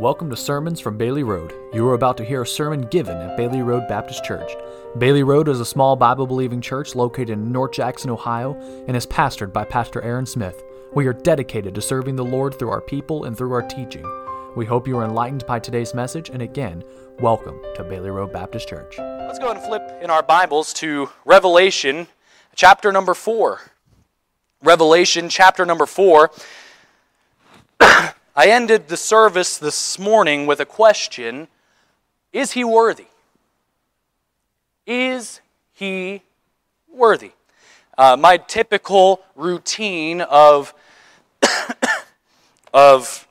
Welcome to Sermons from Bailey Road. You are about to hear a sermon given at Bailey Road Baptist Church. Bailey Road is a small Bible believing church located in North Jackson, Ohio, and is pastored by Pastor Aaron Smith. We are dedicated to serving the Lord through our people and through our teaching. We hope you are enlightened by today's message, and again, welcome to Bailey Road Baptist Church. Let's go and flip in our Bibles to Revelation chapter number 4. Revelation chapter number 4. I ended the service this morning with a question Is he worthy? Is he worthy? Uh, my typical routine of, of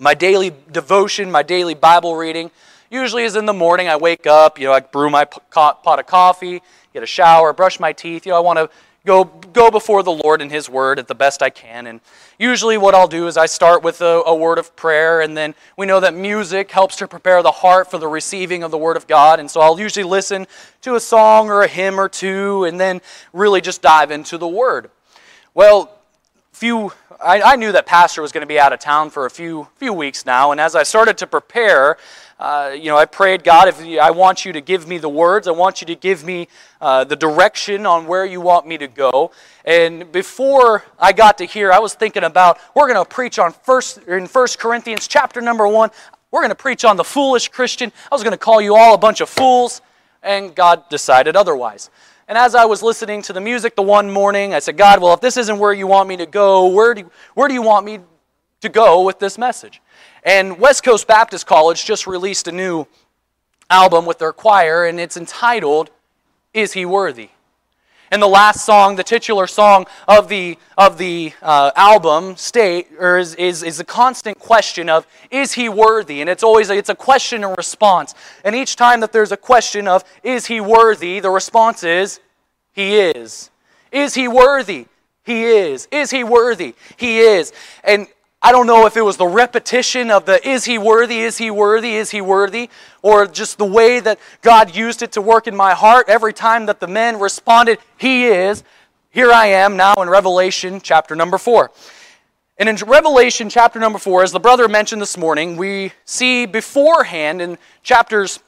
my daily devotion, my daily Bible reading, usually is in the morning. I wake up, you know, I brew my pot of coffee, get a shower, brush my teeth. You know, I want to go, go before the Lord in His Word at the best I can. And usually, what I'll do is I start with a, a, word of prayer, and then we know that music helps to prepare the heart for the receiving of the Word of God. And so I'll usually listen to a song or a hymn or two, and then really just dive into the Word. Well, few I, I knew that Pastor was going to be out of town for a few few weeks now, and as I started to prepare, uh, you know, I prayed, God, if I want you to give me the words, I want you to give me uh, the direction on where you want me to go. And before I got to here, I was thinking about we're going to preach on first in First Corinthians chapter number one. We're going to preach on the foolish Christian. I was going to call you all a bunch of fools, and God decided otherwise. And as I was listening to the music the one morning, I said, God, well, if this isn't where you want me to go, where do, where do you want me to go with this message? And West Coast Baptist College just released a new album with their choir, and it's entitled, Is He Worthy? And the last song, the titular song of the, of the uh, album, state, or is, is, is a constant question of, is he worthy? And it's always a, it's a question and response. And each time that there's a question of, is he worthy? The response is, he is. Is he worthy? He is. Is he worthy? He is. And I don't know if it was the repetition of the is he worthy, is he worthy, is he worthy, or just the way that God used it to work in my heart every time that the men responded, he is. Here I am now in Revelation chapter number 4. And in Revelation chapter number 4, as the brother mentioned this morning, we see beforehand in chapters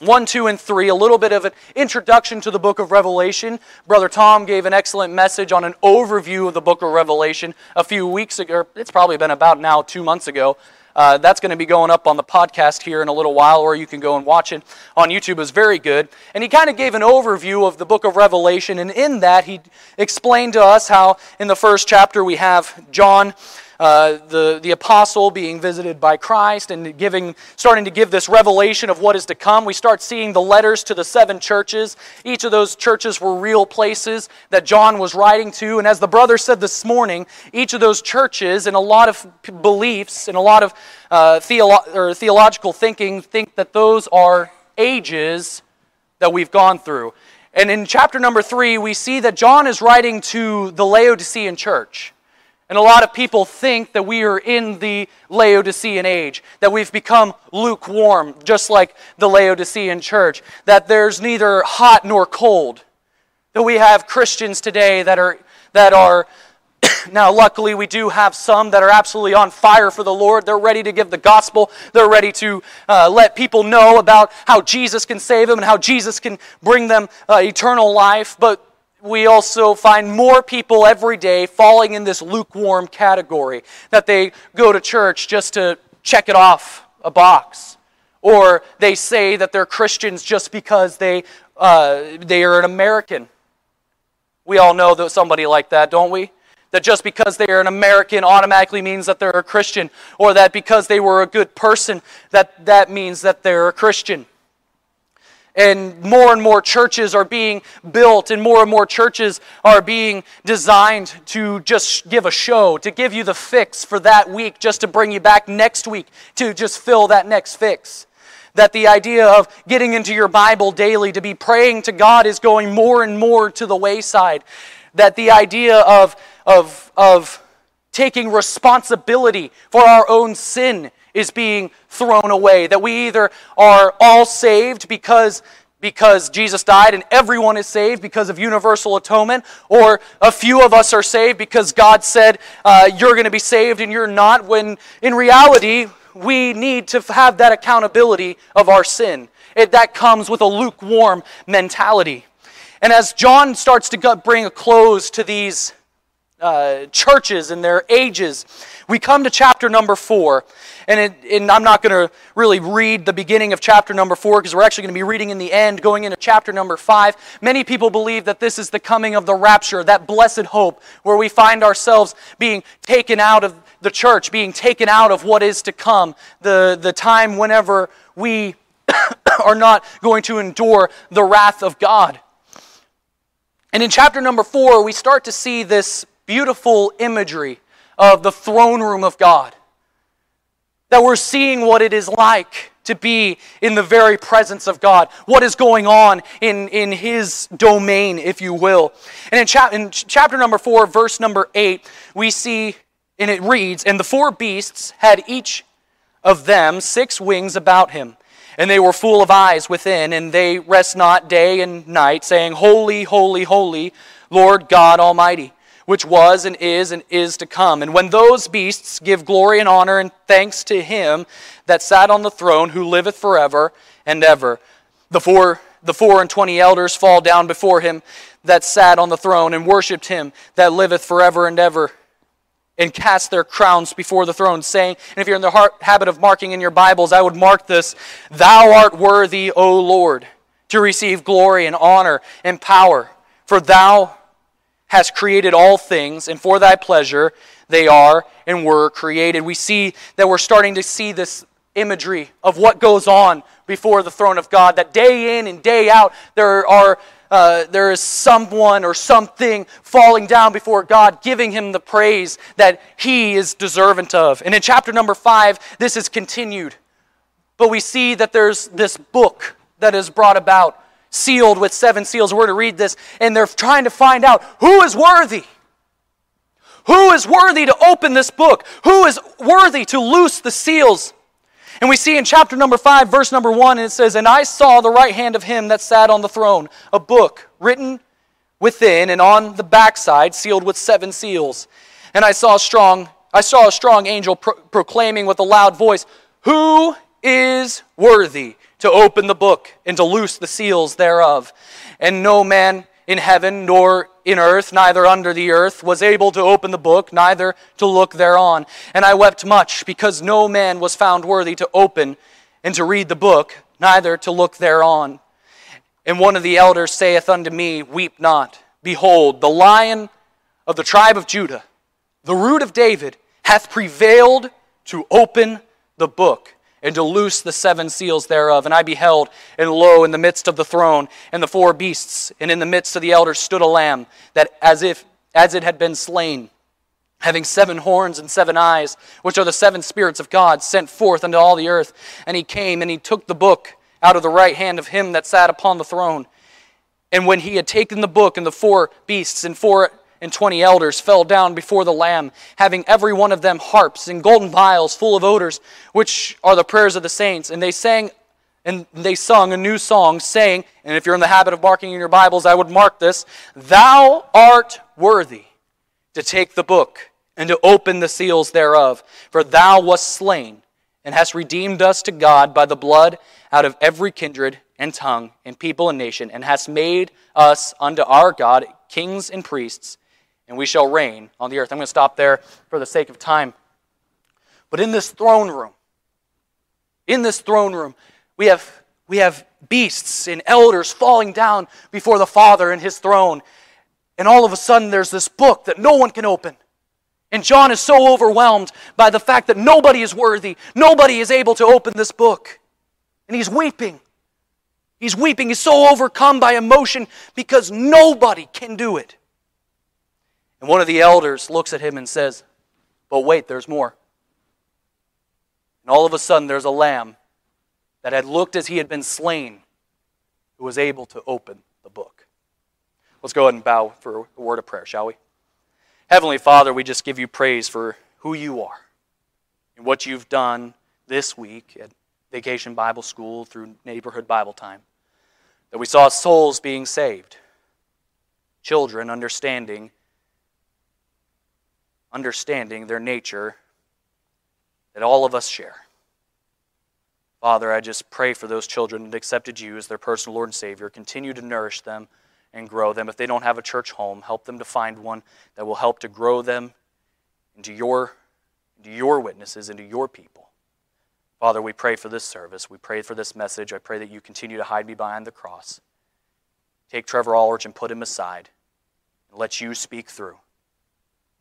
1, 2, and 3, a little bit of an introduction to the book of Revelation. Brother Tom gave an excellent message on an overview of the book of Revelation a few weeks ago. It's probably been about now two months ago. Uh, that's going to be going up on the podcast here in a little while, or you can go and watch it on YouTube. It was very good. And he kind of gave an overview of the book of Revelation, and in that, he explained to us how in the first chapter we have John uh, the, the apostle being visited by Christ and giving, starting to give this revelation of what is to come. We start seeing the letters to the seven churches. Each of those churches were real places that John was writing to. And as the brother said this morning, each of those churches and a lot of beliefs and a lot of uh, theolo- theological thinking think that those are ages that we've gone through. And in chapter number three, we see that John is writing to the Laodicean church. And a lot of people think that we are in the Laodicean age, that we've become lukewarm, just like the Laodicean church, that there's neither hot nor cold. That we have Christians today that are, that are now, luckily, we do have some that are absolutely on fire for the Lord. They're ready to give the gospel. They're ready to uh, let people know about how Jesus can save them and how Jesus can bring them uh, eternal life. But we also find more people every day falling in this lukewarm category that they go to church just to check it off a box. Or they say that they're Christians just because they, uh, they are an American. We all know that somebody like that, don't we? That just because they are an American automatically means that they're a Christian, or that because they were a good person, that that means that they're a Christian. And more and more churches are being built, and more and more churches are being designed to just give a show, to give you the fix for that week, just to bring you back next week to just fill that next fix. That the idea of getting into your Bible daily, to be praying to God, is going more and more to the wayside. That the idea of, of, of taking responsibility for our own sin is being thrown away. That we either are all saved because, because Jesus died and everyone is saved because of universal atonement, or a few of us are saved because God said, uh, You're going to be saved and you're not, when in reality, we need to have that accountability of our sin. It, that comes with a lukewarm mentality. And as John starts to bring a close to these uh, churches and their ages, we come to chapter number four. And, it, and I'm not going to really read the beginning of chapter number four because we're actually going to be reading in the end, going into chapter number five. Many people believe that this is the coming of the rapture, that blessed hope, where we find ourselves being taken out of the church, being taken out of what is to come, the, the time whenever we are not going to endure the wrath of God. And in chapter number four, we start to see this beautiful imagery of the throne room of God. That we're seeing what it is like to be in the very presence of God, what is going on in, in His domain, if you will. And in, chap- in chapter number 4, verse number 8, we see, and it reads, And the four beasts had each of them six wings about him, and they were full of eyes within, and they rest not day and night, saying, Holy, holy, holy, Lord God Almighty which was and is and is to come. And when those beasts give glory and honor and thanks to him that sat on the throne, who liveth forever and ever, the four, the four and twenty elders fall down before him that sat on the throne and worshipped him that liveth forever and ever and cast their crowns before the throne, saying, and if you're in the heart, habit of marking in your Bibles, I would mark this, Thou art worthy, O Lord, to receive glory and honor and power, for thou has created all things, and for thy pleasure they are and were created. We see that we're starting to see this imagery of what goes on before the throne of God, that day in and day out there are. Uh, there is someone or something falling down before God, giving him the praise that he is deserving of. And in chapter number five, this is continued. But we see that there's this book that is brought about sealed with seven seals. We're to read this, and they're trying to find out who is worthy. Who is worthy to open this book? Who is worthy to loose the seals? And we see in chapter number 5, verse number 1, and it says, And I saw the right hand of him that sat on the throne, a book written within and on the backside, sealed with seven seals. And I saw a strong, I saw a strong angel pro- proclaiming with a loud voice, Who is worthy to open the book and to loose the seals thereof. And no man in heaven nor in earth, neither under the earth, was able to open the book, neither to look thereon. And I wept much, because no man was found worthy to open and to read the book, neither to look thereon. And one of the elders saith unto me, Weep not. Behold, the lion of the tribe of Judah, the root of David, hath prevailed to open the book and to loose the seven seals thereof. And I beheld, and lo, in the midst of the throne, and the four beasts, and in the midst of the elders stood a lamb, that as if as it had been slain, having seven horns and seven eyes, which are the seven spirits of God, sent forth unto all the earth. And he came, and he took the book out of the right hand of him that sat upon the throne. And when he had taken the book, and the four beasts and four and twenty elders fell down before the Lamb, having every one of them harps and golden vials full of odors, which are the prayers of the saints. And they sang and they sung a new song, saying, and if you're in the habit of marking in your Bibles, I would mark this Thou art worthy to take the book and to open the seals thereof, for thou wast slain and hast redeemed us to God by the blood out of every kindred and tongue and people and nation, and hast made us unto our God kings and priests and we shall reign on the earth. I'm going to stop there for the sake of time. But in this throne room, in this throne room, we have, we have beasts and elders falling down before the Father and his throne. And all of a sudden, there's this book that no one can open. And John is so overwhelmed by the fact that nobody is worthy, nobody is able to open this book. And he's weeping. He's weeping. He's so overcome by emotion because nobody can do it. And one of the elders looks at him and says, But wait, there's more. And all of a sudden, there's a lamb that had looked as he had been slain who was able to open the book. Let's go ahead and bow for a word of prayer, shall we? Heavenly Father, we just give you praise for who you are and what you've done this week at Vacation Bible School through Neighborhood Bible Time. That we saw souls being saved, children understanding understanding their nature that all of us share. Father, I just pray for those children that accepted you as their personal Lord and Savior. Continue to nourish them and grow them. If they don't have a church home, help them to find one that will help to grow them into your, into your witnesses, into your people. Father, we pray for this service. We pray for this message. I pray that you continue to hide me behind the cross. Take Trevor Ulrich and put him aside and let you speak through.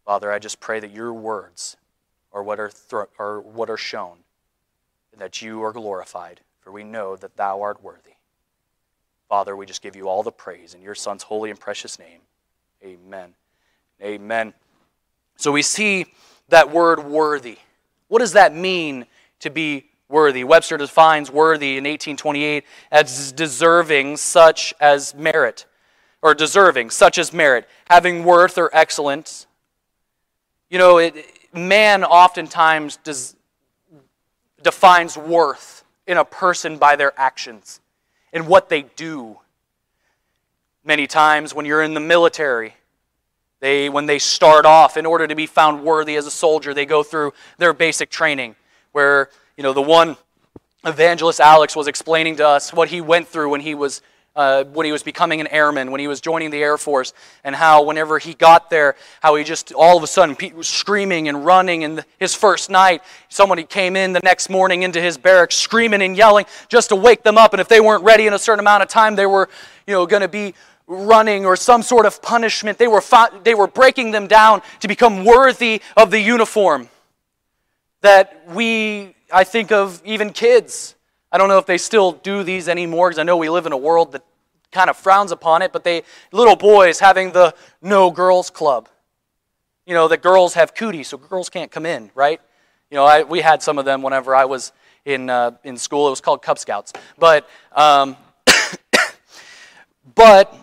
Father, I just pray that your words are what are, are, what are shown and that you are glorified, for we know that thou art worthy. Father, we just give you all the praise in your Son's holy and precious name. Amen. Amen. So we see that word worthy. What does that mean to be worthy? Webster defines worthy in 1828 as deserving such as merit, or deserving such as merit, having worth or excellence. You know, it, man oftentimes does, defines worth in a person by their actions and what they do. Many times when you're in the military, they, when they start off, in order to be found worthy as a soldier, they go through their basic training. Where, you know, the one evangelist Alex was explaining to us what he went through when he was uh, when he was becoming an airman, when he was joining the Air Force, and how whenever he got there, how he just all of a sudden was screaming and running. And his first night, somebody came in the next morning into his barracks screaming and yelling just to wake them up. And if they weren't ready in a certain amount of time, they were, you know, going to be running or some sort of punishment. They were, they were breaking them down to become worthy of the uniform. That we, I think of even kids. I don't know if they still do these anymore because I know we live in a world that kind of frowns upon it, but they little boys having the no girls club. You know, the girls have cooties, so girls can't come in, right? You know, I, we had some of them whenever I was in uh, in school. It was called Cub Scouts, but um, but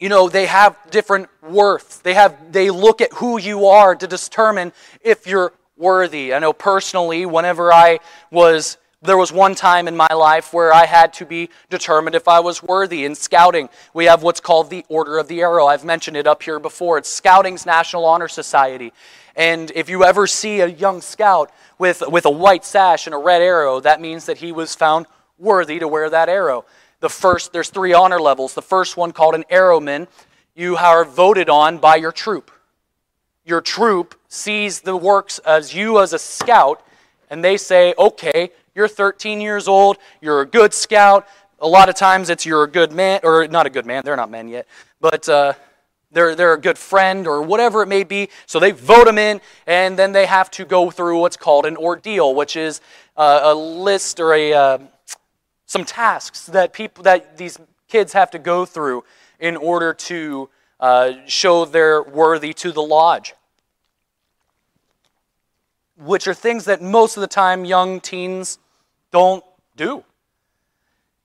you know they have different worth. They have they look at who you are to determine if you're worthy. I know personally, whenever I was there was one time in my life where I had to be determined if I was worthy. In scouting, we have what's called the Order of the Arrow. I've mentioned it up here before. It's Scouting's National Honor Society. And if you ever see a young scout with, with a white sash and a red arrow, that means that he was found worthy to wear that arrow. The first, there's three honor levels. The first one, called an arrowman, you are voted on by your troop. Your troop sees the works as you as a scout, and they say, okay, you're 13 years old. You're a good scout. A lot of times it's you're a good man, or not a good man. They're not men yet. But uh, they're, they're a good friend or whatever it may be. So they vote them in, and then they have to go through what's called an ordeal, which is uh, a list or a, uh, some tasks that, people, that these kids have to go through in order to uh, show they're worthy to the lodge which are things that most of the time young teens don't do.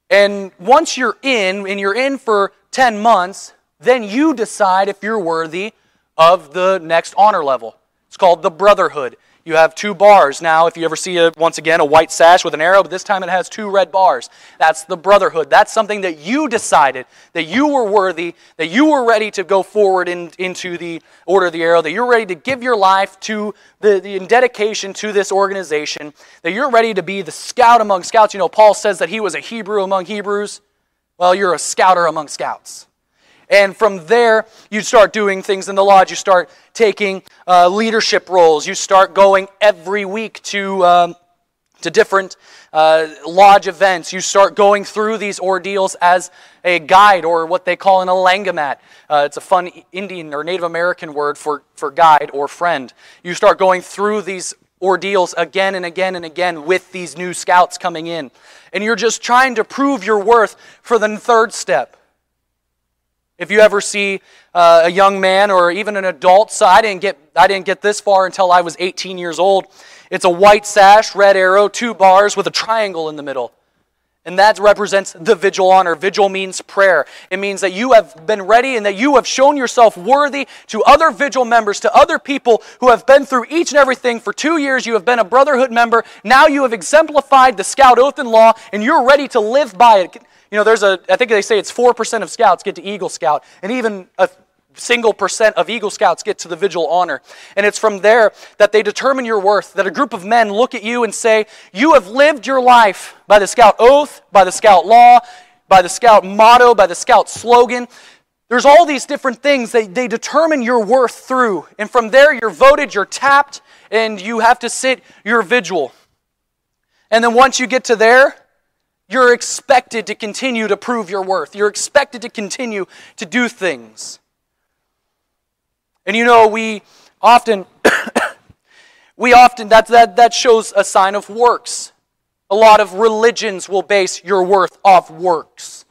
And once you're in, and you're in for 10 months, then you decide if you're worthy of the next honor level. It's called the brotherhood. You have two bars. Now, if you ever see, a, once again, a white sash with an arrow, but this time it has two red bars. That's the brotherhood. That's something that you decided that you were worthy, that you were ready to go forward in, into the order of the arrow, that you're ready to give your life to the, the in dedication to this organization, that you're ready to be the scout among scouts. You know, Paul says that he was a Hebrew among Hebrews. Well, you're a scouter among scouts. And from there, you start doing things in the lodge. You start taking uh, leadership roles. You start going every week to, um, to different uh, lodge events. You start going through these ordeals as a guide or what they call an Elangomat. Uh, it's a fun Indian or Native American word for, for guide or friend. You start going through these ordeals again and again and again with these new scouts coming in. And you're just trying to prove your worth for the third step. If you ever see uh, a young man or even an adult, so I didn't get I didn't get this far until I was 18 years old. It's a white sash, red arrow, two bars with a triangle in the middle. And that represents the vigil honor. Vigil means prayer. It means that you have been ready and that you have shown yourself worthy to other vigil members, to other people who have been through each and everything for two years. You have been a brotherhood member. Now you have exemplified the scout oath and law, and you're ready to live by it. You know, there's a, I think they say it's 4% of scouts get to Eagle Scout, and even a single percent of Eagle Scouts get to the Vigil honor. And it's from there that they determine your worth, that a group of men look at you and say, You have lived your life by the Scout oath, by the Scout law, by the Scout motto, by the Scout slogan. There's all these different things they, they determine your worth through. And from there, you're voted, you're tapped, and you have to sit your vigil. And then once you get to there, you're expected to continue to prove your worth. You're expected to continue to do things. And you know, we often, we often, that, that, that shows a sign of works. A lot of religions will base your worth off works,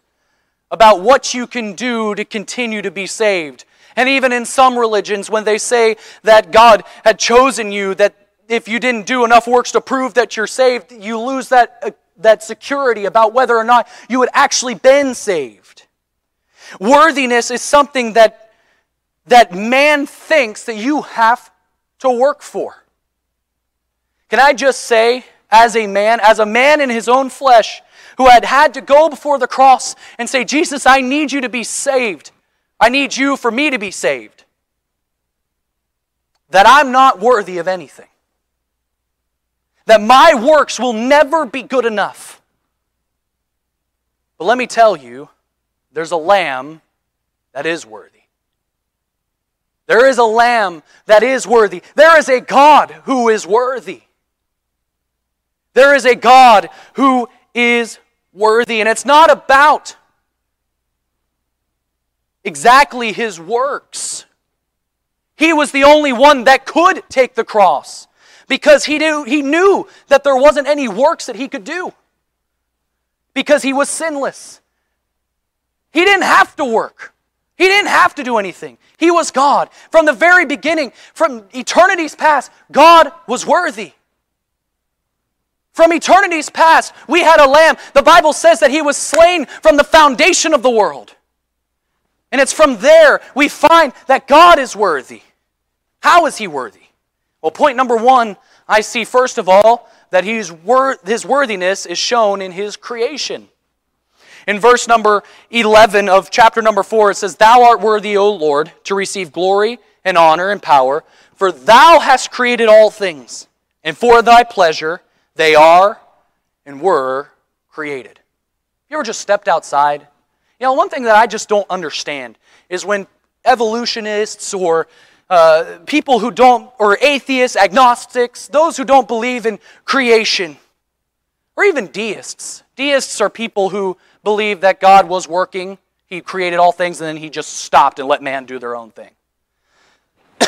about what you can do to continue to be saved. And even in some religions, when they say that God had chosen you, that if you didn't do enough works to prove that you're saved, you lose that, uh, that security about whether or not you had actually been saved. Worthiness is something that, that man thinks that you have to work for. Can I just say, as a man, as a man in his own flesh, who had had to go before the cross and say, Jesus, I need you to be saved. I need you for me to be saved. That I'm not worthy of anything that my works will never be good enough. But let me tell you, there's a lamb that is worthy. There is a lamb that is worthy. There is a God who is worthy. There is a God who is worthy. And it's not about exactly his works. He was the only one that could take the cross because he knew, he knew that there wasn't any works that he could do because he was sinless. He didn't have to work. He didn't have to do anything. He was God. From the very beginning, from eternity's past, God was worthy. From eternity's past, we had a lamb. The Bible says that he was slain from the foundation of the world. And it's from there we find that God is worthy. How is he worthy? Well, point number one, I see first of all that he's wor- his worthiness is shown in his creation. In verse number 11 of chapter number 4, it says, Thou art worthy, O Lord, to receive glory and honor and power, for thou hast created all things, and for thy pleasure they are and were created. You ever just stepped outside? You know, one thing that I just don't understand is when evolutionists or uh, people who don't, or atheists, agnostics, those who don't believe in creation, or even deists. Deists are people who believe that God was working, He created all things, and then He just stopped and let man do their own thing.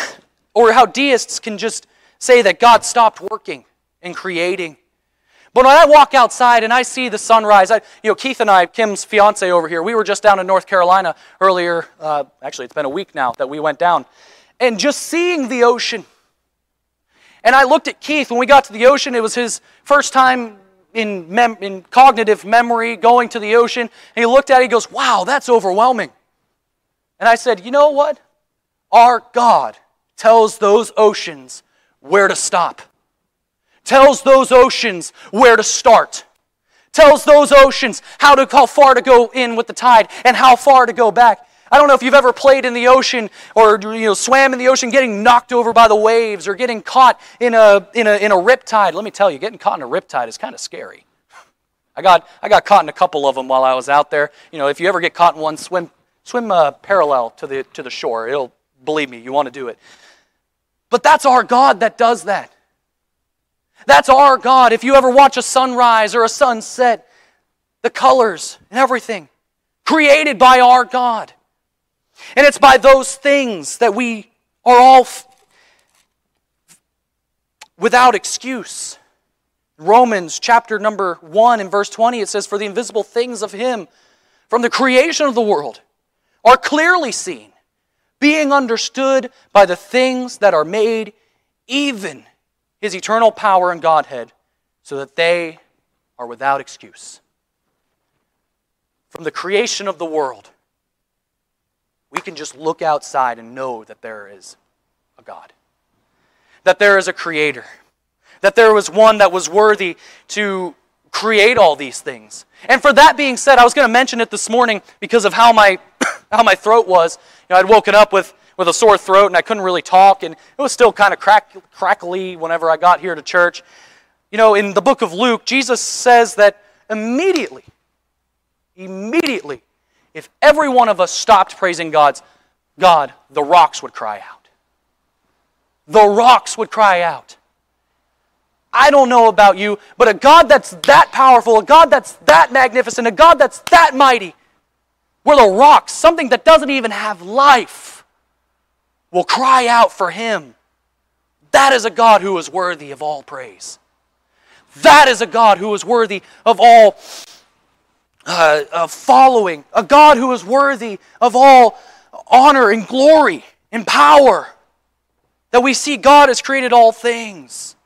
or how deists can just say that God stopped working and creating. But when I walk outside and I see the sunrise, I, you know, Keith and I, Kim's fiance over here, we were just down in North Carolina earlier. Uh, actually, it's been a week now that we went down and just seeing the ocean. And I looked at Keith when we got to the ocean. It was his first time in, mem- in cognitive memory going to the ocean. And he looked at it, he goes, Wow, that's overwhelming. And I said, You know what? Our God tells those oceans where to stop, tells those oceans where to start, tells those oceans how, to, how far to go in with the tide and how far to go back. I don't know if you've ever played in the ocean or you know, swam in the ocean getting knocked over by the waves or getting caught in a, in a, in a riptide. Let me tell you, getting caught in a riptide is kind of scary. I got, I got caught in a couple of them while I was out there. You know, if you ever get caught in one, swim, swim uh, parallel to the, to the shore. It'll, believe me, you want to do it. But that's our God that does that. That's our God. If you ever watch a sunrise or a sunset, the colors and everything created by our God. And it's by those things that we are all f- without excuse. Romans chapter number 1 and verse 20, it says, For the invisible things of Him from the creation of the world are clearly seen, being understood by the things that are made, even His eternal power and Godhead, so that they are without excuse. From the creation of the world, we can just look outside and know that there is a God, that there is a creator, that there was one that was worthy to create all these things. And for that being said, I was going to mention it this morning because of how my how my throat was. You know, I'd woken up with, with a sore throat and I couldn't really talk, and it was still kind of crack, crackly whenever I got here to church. You know, in the book of Luke, Jesus says that immediately, immediately, if every one of us stopped praising God's God, the rocks would cry out. The rocks would cry out. I don't know about you, but a God that's that powerful, a God that's that magnificent, a God that's that mighty, where the rocks, something that doesn't even have life, will cry out for him. That is a God who is worthy of all praise. That is a God who is worthy of all uh, uh, following, a God who is worthy of all honor and glory and power. That we see God has created all things.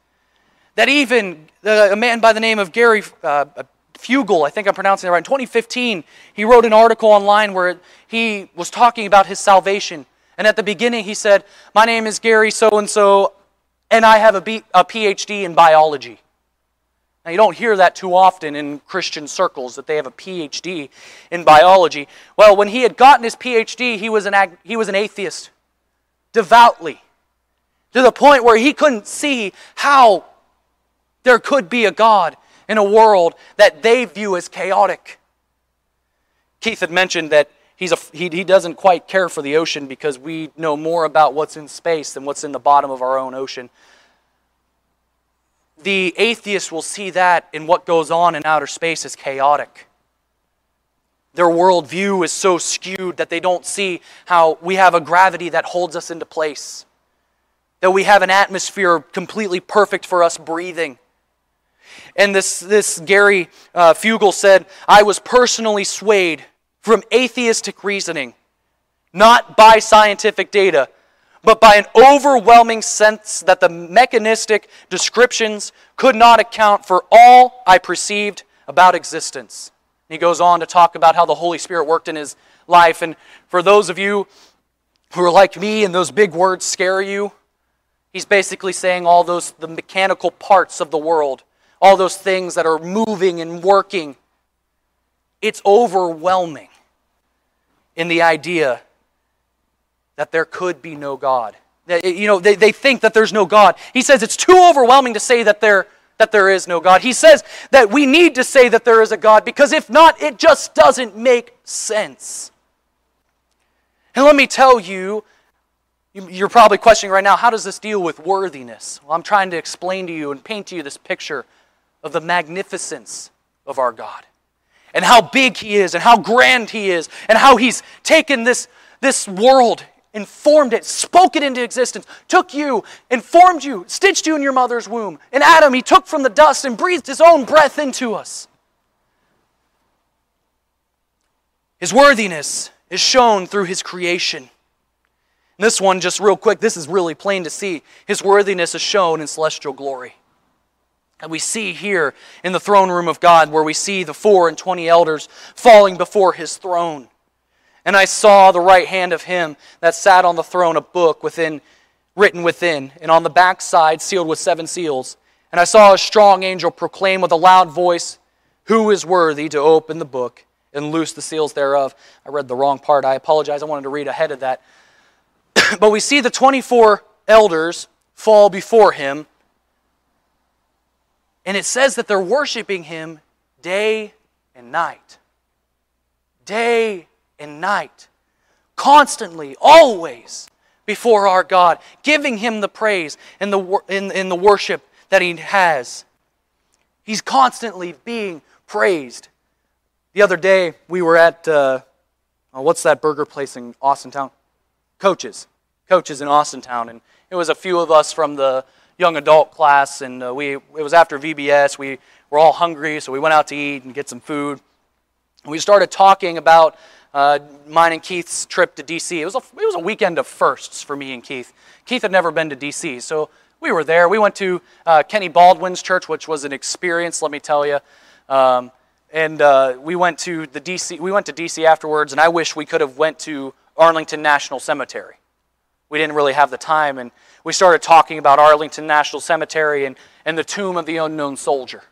That even uh, a man by the name of Gary uh, Fugle, I think I'm pronouncing it right, in 2015, he wrote an article online where he was talking about his salvation. And at the beginning, he said, My name is Gary so and so, and I have a, B- a PhD in biology. Now, you don't hear that too often in Christian circles that they have a PhD in biology. Well, when he had gotten his PhD, he was an, ag- he was an atheist, devoutly, to the point where he couldn't see how there could be a God in a world that they view as chaotic. Keith had mentioned that he's a, he, he doesn't quite care for the ocean because we know more about what's in space than what's in the bottom of our own ocean the atheist will see that in what goes on in outer space as chaotic. Their worldview is so skewed that they don't see how we have a gravity that holds us into place, that we have an atmosphere completely perfect for us breathing. And this, this Gary uh, Fugle said, I was personally swayed from atheistic reasoning, not by scientific data, but by an overwhelming sense that the mechanistic descriptions could not account for all I perceived about existence. And he goes on to talk about how the Holy Spirit worked in his life. And for those of you who are like me and those big words scare you, he's basically saying all those the mechanical parts of the world, all those things that are moving and working. It's overwhelming in the idea that there could be no God. You know, they, they think that there's no God. He says it's too overwhelming to say that there, that there is no God. He says that we need to say that there is a God because if not, it just doesn't make sense. And let me tell you, you're probably questioning right now, how does this deal with worthiness? Well, I'm trying to explain to you and paint to you this picture of the magnificence of our God and how big He is and how grand He is and how He's taken this, this world informed it, spoke it into existence, took you, informed you, stitched you in your mother's womb. And Adam, he took from the dust and breathed his own breath into us. His worthiness is shown through his creation. And this one, just real quick, this is really plain to see. His worthiness is shown in celestial glory. And we see here in the throne room of God, where we see the four and twenty elders falling before his throne. And I saw the right hand of him that sat on the throne a book within, written within, and on the back side sealed with seven seals. And I saw a strong angel proclaim with a loud voice, Who is worthy to open the book and loose the seals thereof? I read the wrong part. I apologize. I wanted to read ahead of that. but we see the 24 elders fall before him. And it says that they're worshiping him day and night. Day and night, constantly, always before our God, giving Him the praise and the, in, the worship that He has. He's constantly being praised. The other day, we were at, uh, oh, what's that burger place in Austintown? Coaches. Coaches in Austintown. And it was a few of us from the young adult class, and uh, we, it was after VBS. We were all hungry, so we went out to eat and get some food. And we started talking about uh, mine and Keith's trip to D.C. It was, a, it was a weekend of firsts for me and Keith. Keith had never been to D.C., so we were there. We went to uh, Kenny Baldwin's church, which was an experience, let me tell you. Um, and uh, we went to the DC. We went to DC afterwards, and I wish we could have went to Arlington National Cemetery. We didn't really have the time, and we started talking about Arlington National Cemetery and, and the tomb of the unknown soldier.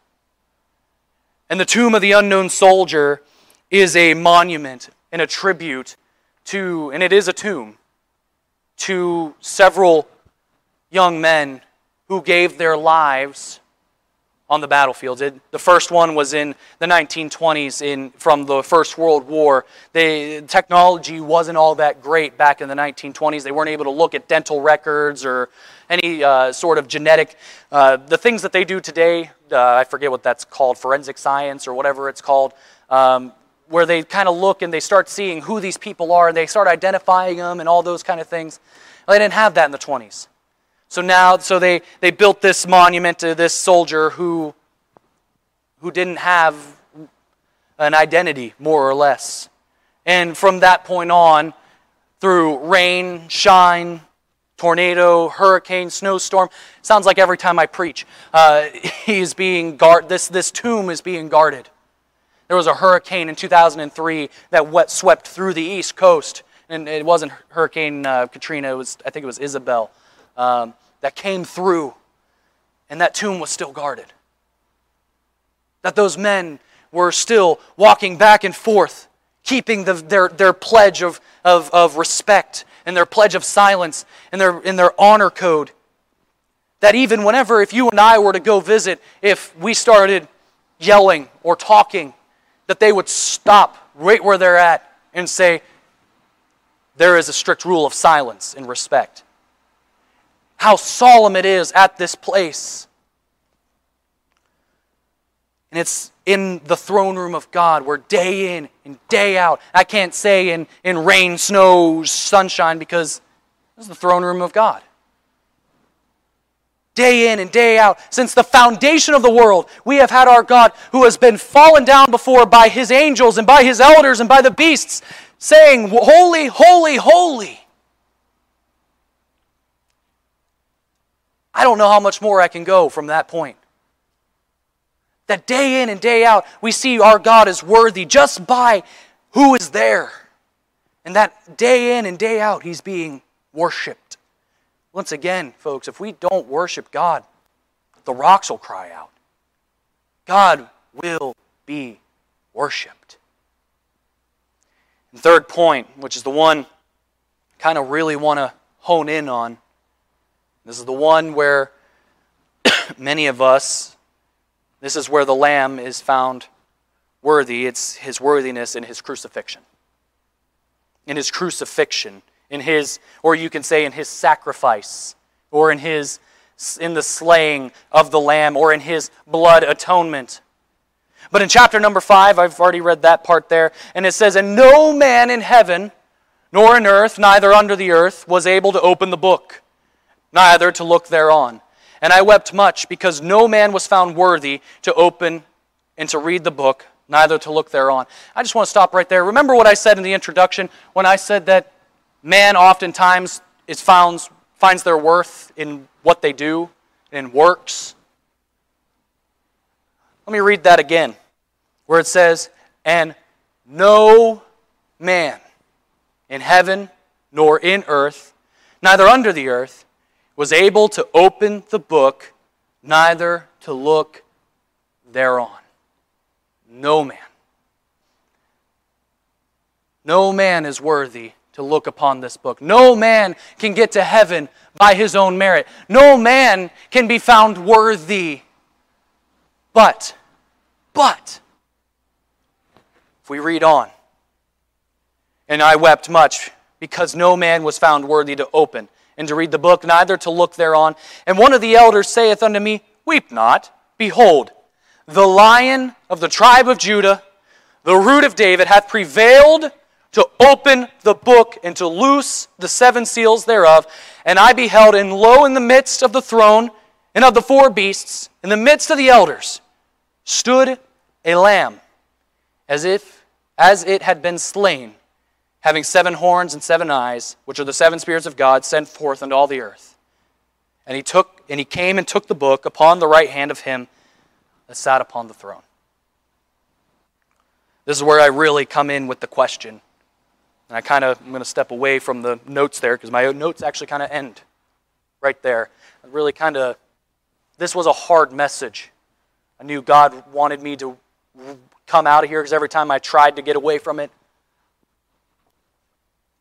And the tomb of the unknown soldier is a monument and a tribute to, and it is a tomb, to several young men who gave their lives on the battlefield. It, the first one was in the 1920s in, from the First World War. They, technology wasn't all that great back in the 1920s. They weren't able to look at dental records or any uh, sort of genetic. Uh, the things that they do today, uh, I forget what that's called, forensic science or whatever it's called, um, where they kind of look and they start seeing who these people are and they start identifying them and all those kind of things. They didn't have that in the 20s. So now, so they, they built this monument to this soldier who, who didn't have an identity, more or less. And from that point on, through rain, shine, tornado, hurricane, snowstorm, sounds like every time I preach, uh, he's being guard. This this tomb is being guarded. There was a hurricane in 2003 that wet, swept through the East Coast, and it wasn't Hurricane uh, Katrina. It was I think it was Isabel. Um, that came through, and that tomb was still guarded. That those men were still walking back and forth, keeping the, their, their pledge of, of, of respect and their pledge of silence and their, and their honor code. That even whenever, if you and I were to go visit, if we started yelling or talking, that they would stop right where they're at and say, There is a strict rule of silence and respect how solemn it is at this place. And it's in the throne room of God where day in and day out, I can't say in, in rain, snow, sunshine, because this is the throne room of God. Day in and day out, since the foundation of the world, we have had our God who has been fallen down before by his angels and by his elders and by the beasts, saying, Holy, holy, holy. I don't know how much more I can go from that point. That day in and day out, we see our God is worthy just by who is there. And that day in and day out, He's being worshiped. Once again, folks, if we don't worship God, the rocks will cry out. God will be worshiped. And third point, which is the one I kind of really want to hone in on, this is the one where many of us, this is where the Lamb is found worthy. It's his worthiness in his crucifixion. In his crucifixion, in his, or you can say in his sacrifice, or in his in the slaying of the lamb or in his blood atonement. But in chapter number 5, I've already read that part there, and it says, And no man in heaven, nor in earth, neither under the earth, was able to open the book neither to look thereon. And I wept much, because no man was found worthy to open and to read the book, neither to look thereon. I just want to stop right there. Remember what I said in the introduction when I said that man oftentimes is found, finds their worth in what they do, in works? Let me read that again, where it says, And no man in heaven nor in earth, neither under the earth, was able to open the book, neither to look thereon. No man. No man is worthy to look upon this book. No man can get to heaven by his own merit. No man can be found worthy. But, but, if we read on, and I wept much because no man was found worthy to open and to read the book, neither to look thereon. And one of the elders saith unto me, Weep not. Behold, the lion of the tribe of Judah, the root of David, hath prevailed to open the book and to loose the seven seals thereof. And I beheld, and lo, in the midst of the throne and of the four beasts, in the midst of the elders, stood a lamb, as if as it had been slain having seven horns and seven eyes, which are the seven spirits of God sent forth unto all the earth. And he took and he came and took the book upon the right hand of him that sat upon the throne. This is where I really come in with the question. And I kind of I'm going to step away from the notes there because my notes actually kind of end right there. I really kind of this was a hard message. I knew God wanted me to come out of here because every time I tried to get away from it,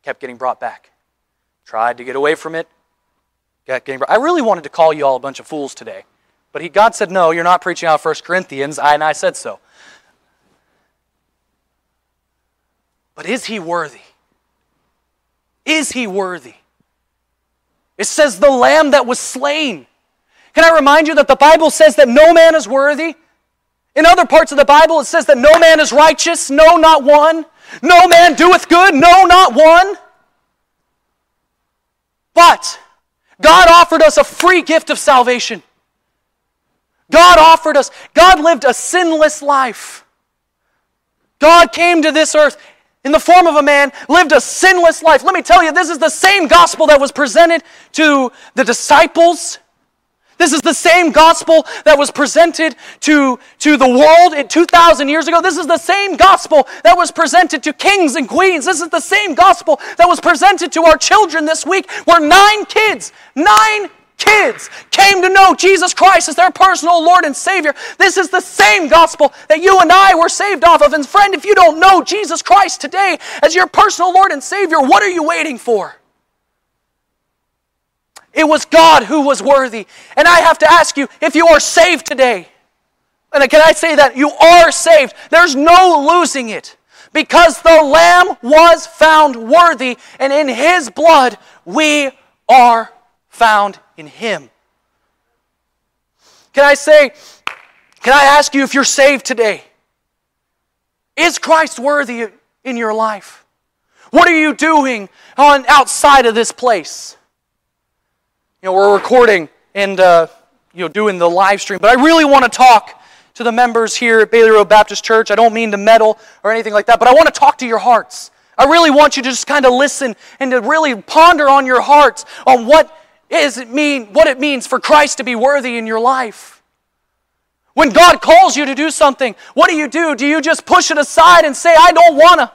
kept getting brought back. Tried to get away from it. Kept getting brought. I really wanted to call you all a bunch of fools today. But he, God said, no, you're not preaching out 1 Corinthians, I, and I said so. But is he worthy? Is he worthy? It says, the lamb that was slain. Can I remind you that the Bible says that no man is worthy? In other parts of the Bible, it says that no man is righteous, no, not one. No man doeth good, no, not one. But God offered us a free gift of salvation. God offered us, God lived a sinless life. God came to this earth in the form of a man, lived a sinless life. Let me tell you, this is the same gospel that was presented to the disciples. This is the same gospel that was presented to, to the world 2,000 years ago. This is the same gospel that was presented to kings and queens. This is the same gospel that was presented to our children this week, where nine kids, nine kids came to know Jesus Christ as their personal Lord and Savior. This is the same gospel that you and I were saved off of. And friend, if you don't know Jesus Christ today as your personal Lord and Savior, what are you waiting for? It was God who was worthy. And I have to ask you if you are saved today, and can I say that? You are saved. There's no losing it. Because the Lamb was found worthy, and in His blood we are found in Him. Can I say, can I ask you if you're saved today? Is Christ worthy in your life? What are you doing on outside of this place? You know, we're recording and uh, you know doing the live stream, but I really want to talk to the members here at Bailey Road Baptist Church. I don't mean to meddle or anything like that, but I want to talk to your hearts. I really want you to just kind of listen and to really ponder on your hearts on what is it mean what it means for Christ to be worthy in your life. When God calls you to do something, what do you do? Do you just push it aside and say, I don't want to?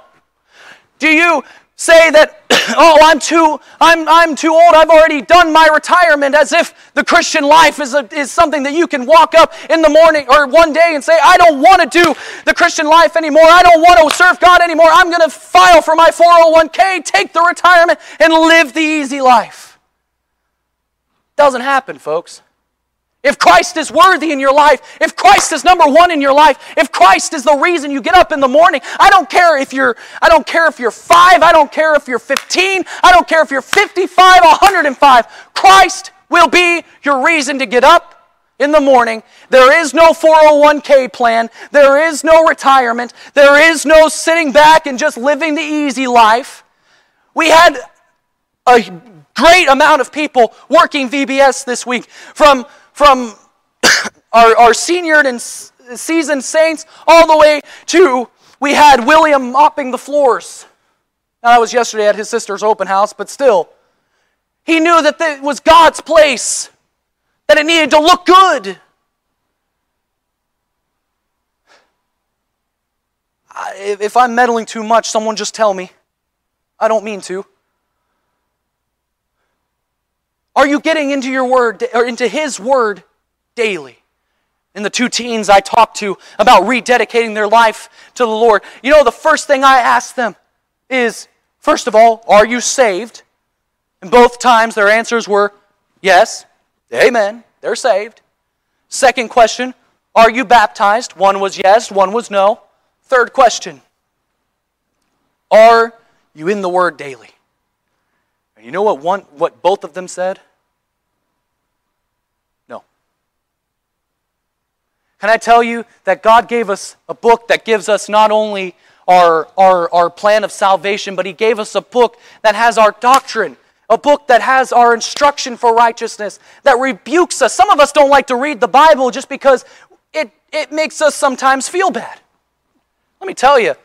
Do you say that, oh, I'm too, I'm, I'm too old, I've already done my retirement, as if the Christian life is, a, is something that you can walk up in the morning or one day and say, I don't want to do the Christian life anymore, I don't want to serve God anymore, I'm going to file for my 401k, take the retirement, and live the easy life. Doesn't happen, folks. If Christ is worthy in your life, if Christ is number one in your life, if Christ is the reason you get up in the morning, I don't care if you're, I don't care if you're five, I don't care if you're 15, I don't care if you're 55, 105. Christ will be your reason to get up in the morning. There is no 401k plan. There is no retirement. There is no sitting back and just living the easy life. We had a great amount of people working VBS this week, from, from our, our senior and seasoned saints all the way to we had William mopping the floors. Now, that was yesterday at his sister's open house, but still, he knew that it was God's place, that it needed to look good. If I'm meddling too much, someone just tell me. I don't mean to. Are you getting into your word or into his word daily? And the two teens I talked to about rededicating their life to the Lord, you know, the first thing I asked them is, first of all, are you saved? And both times their answers were yes, amen, they're saved. Second question, are you baptized? One was yes, one was no. Third question, are you in the Word daily? And you know what one what both of them said? Can I tell you that God gave us a book that gives us not only our, our, our plan of salvation, but He gave us a book that has our doctrine, a book that has our instruction for righteousness, that rebukes us. Some of us don't like to read the Bible just because it, it makes us sometimes feel bad. Let me tell you,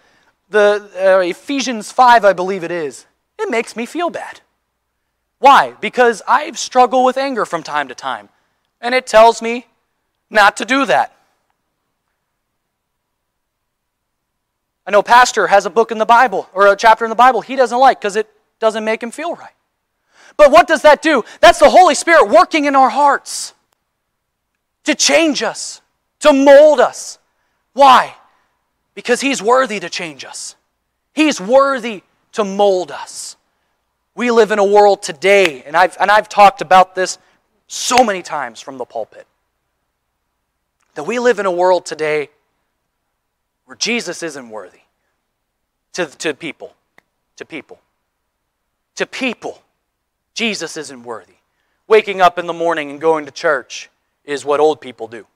the uh, Ephesians 5, I believe it is, it makes me feel bad. Why? Because I struggle with anger from time to time. And it tells me not to do that. I know pastor has a book in the Bible or a chapter in the Bible he doesn't like because it doesn't make him feel right. But what does that do? That's the Holy Spirit working in our hearts to change us, to mold us. Why? Because He's worthy to change us, He's worthy to mold us. We live in a world today, and I've, and I've talked about this so many times from the pulpit, that we live in a world today where Jesus isn't worthy to, to people. To people. To people, Jesus isn't worthy. Waking up in the morning and going to church is what old people do.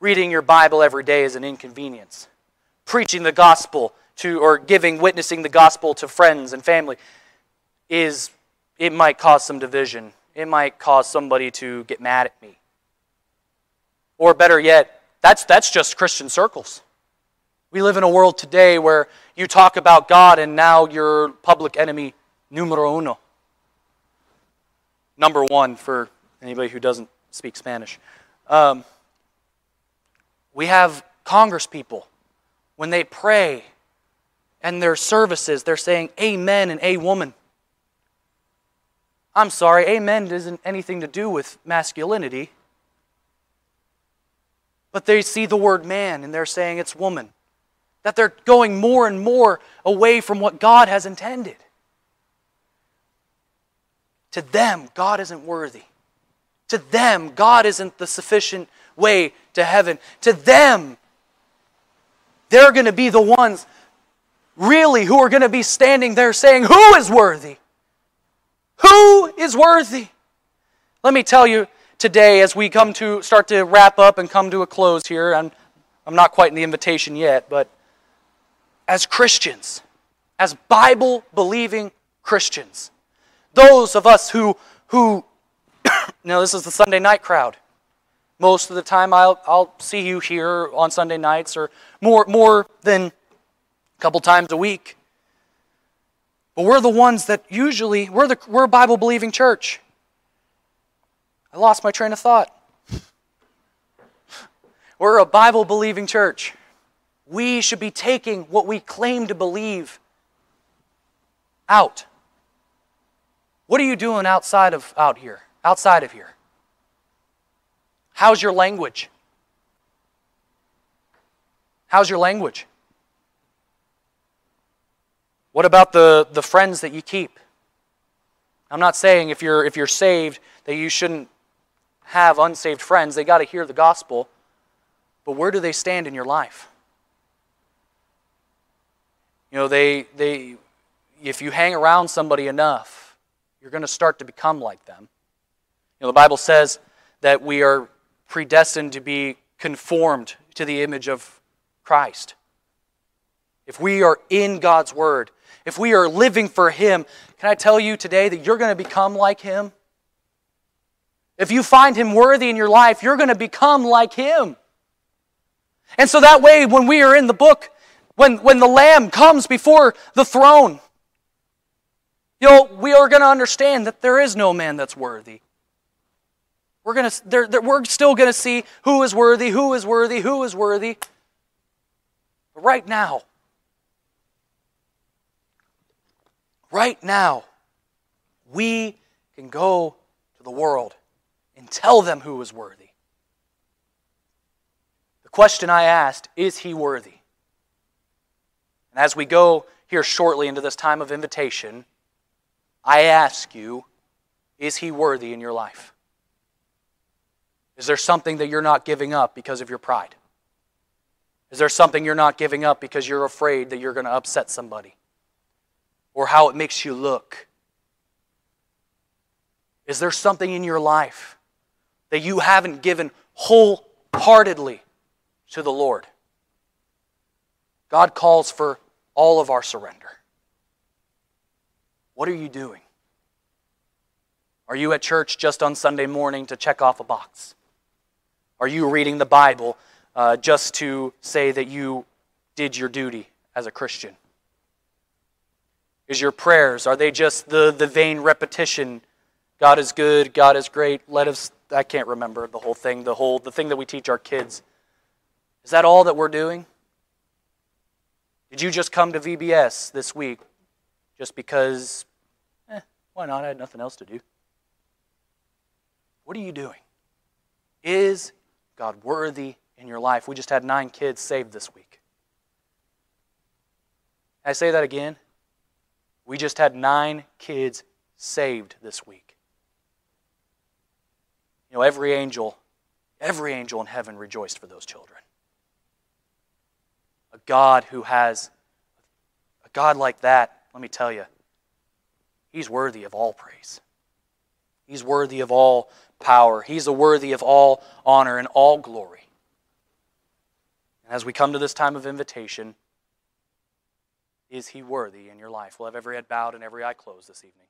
Reading your Bible every day is an inconvenience. Preaching the gospel to or giving witnessing the gospel to friends and family is it might cause some division. It might cause somebody to get mad at me. Or better yet, that's that's just Christian circles. We live in a world today where you talk about God and now you're public enemy numero uno. Number one for anybody who doesn't speak Spanish. Um, we have Congress people. When they pray and their services, they're saying amen and a woman. I'm sorry, amen isn't anything to do with masculinity. But they see the word man and they're saying it's woman. That they're going more and more away from what God has intended. To them, God isn't worthy. To them, God isn't the sufficient way to heaven. To them, they're going to be the ones really who are going to be standing there saying, Who is worthy? Who is worthy? Let me tell you today, as we come to start to wrap up and come to a close here, I'm, I'm not quite in the invitation yet, but as Christians, as Bible believing Christians, those of us who, who now this is the Sunday night crowd. Most of the time I'll, I'll see you here on Sunday nights or more, more than a couple times a week. But we're the ones that usually, we're, the, we're a Bible believing church. I lost my train of thought. We're a Bible believing church. We should be taking what we claim to believe out. What are you doing outside of out here? Outside of here? How's your language? How's your language? What about the, the friends that you keep? I'm not saying if you're if you're saved that you shouldn't have unsaved friends. They got to hear the gospel. But where do they stand in your life? You know, they they if you hang around somebody enough, you're going to start to become like them. You know, the Bible says that we are predestined to be conformed to the image of Christ. If we are in God's Word, if we are living for Him, can I tell you today that you're going to become like Him? If you find Him worthy in your life, you're going to become like Him. And so that way, when we are in the book, when, when the Lamb comes before the throne, you know, we are going to understand that there is no man that's worthy. We're, gonna, they're, they're, we're still going to see who is worthy, who is worthy, who is worthy. But right now, right now, we can go to the world and tell them who is worthy. The question I asked is he worthy? And as we go here shortly into this time of invitation, I ask you, is he worthy in your life? Is there something that you're not giving up because of your pride? Is there something you're not giving up because you're afraid that you're going to upset somebody? Or how it makes you look? Is there something in your life that you haven't given wholeheartedly to the Lord? God calls for all of our surrender. What are you doing? Are you at church just on Sunday morning to check off a box? Are you reading the Bible uh, just to say that you did your duty as a Christian? Is your prayers, are they just the, the vain repetition? God is good, God is great, let us, I can't remember the whole thing, the whole, the thing that we teach our kids. Is that all that we're doing? Did you just come to VBS this week just because, eh, why not? I had nothing else to do. What are you doing? Is God worthy in your life. We just had nine kids saved this week. I say that again. We just had nine kids saved this week. You know, every angel, every angel in heaven rejoiced for those children. A God who has, a God like that, let me tell you, He's worthy of all praise. He's worthy of all power. He's worthy of all honor and all glory. And as we come to this time of invitation, is he worthy in your life? We'll have every head bowed and every eye closed this evening.